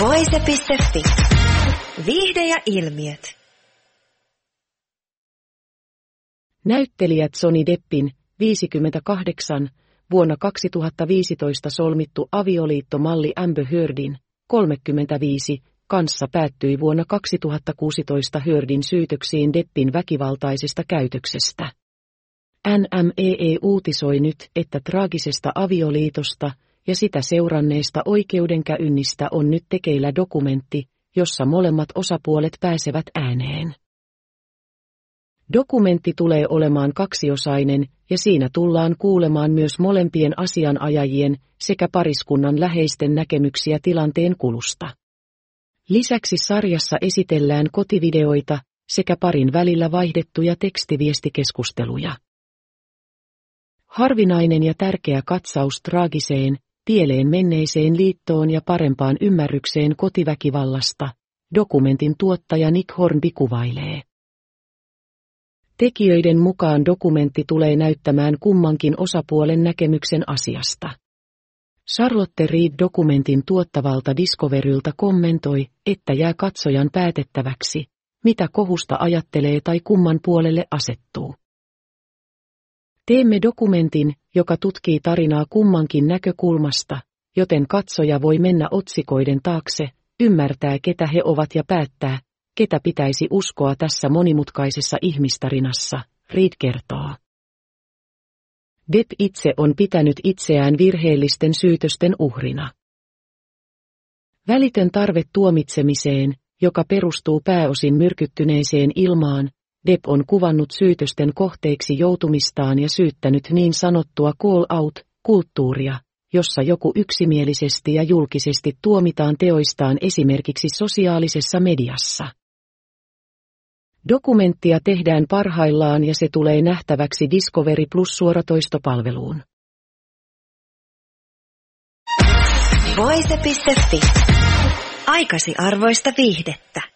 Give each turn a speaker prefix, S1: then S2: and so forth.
S1: Voise.fi. Viihde ja ilmiöt.
S2: Näyttelijät Sony Deppin 58 vuonna 2015 solmittu avioliittomalli Amber Heardin 35 kanssa päättyi vuonna 2016 Heardin syytöksiin Deppin väkivaltaisesta käytöksestä. NMEE uutisoi nyt, että traagisesta avioliitosta ja sitä seuranneesta oikeudenkäynnistä on nyt tekeillä dokumentti, jossa molemmat osapuolet pääsevät ääneen. Dokumentti tulee olemaan kaksiosainen ja siinä tullaan kuulemaan myös molempien asianajajien sekä pariskunnan läheisten näkemyksiä tilanteen kulusta. Lisäksi sarjassa esitellään kotivideoita sekä parin välillä vaihdettuja tekstiviestikeskusteluja. Harvinainen ja tärkeä katsaus traagiseen, pieleen menneiseen liittoon ja parempaan ymmärrykseen kotiväkivallasta, dokumentin tuottaja Nick Hornby kuvailee. Tekijöiden mukaan dokumentti tulee näyttämään kummankin osapuolen näkemyksen asiasta. Charlotte Reed dokumentin tuottavalta Discoveryltä kommentoi, että jää katsojan päätettäväksi, mitä kohusta ajattelee tai kumman puolelle asettuu. Teemme dokumentin, joka tutkii tarinaa kummankin näkökulmasta, joten katsoja voi mennä otsikoiden taakse, ymmärtää ketä he ovat ja päättää, ketä pitäisi uskoa tässä monimutkaisessa ihmistarinassa, Reed kertoo. Depp itse on pitänyt itseään virheellisten syytösten uhrina. Välitön tarve tuomitsemiseen, joka perustuu pääosin myrkyttyneeseen ilmaan, Depp on kuvannut syytösten kohteeksi joutumistaan ja syyttänyt niin sanottua call-out-kulttuuria, jossa joku yksimielisesti ja julkisesti tuomitaan teoistaan esimerkiksi sosiaalisessa mediassa. Dokumenttia tehdään parhaillaan ja se tulee nähtäväksi Discovery Plus suoratoistopalveluun.
S1: Voise.fi. Aikasi arvoista viihdettä.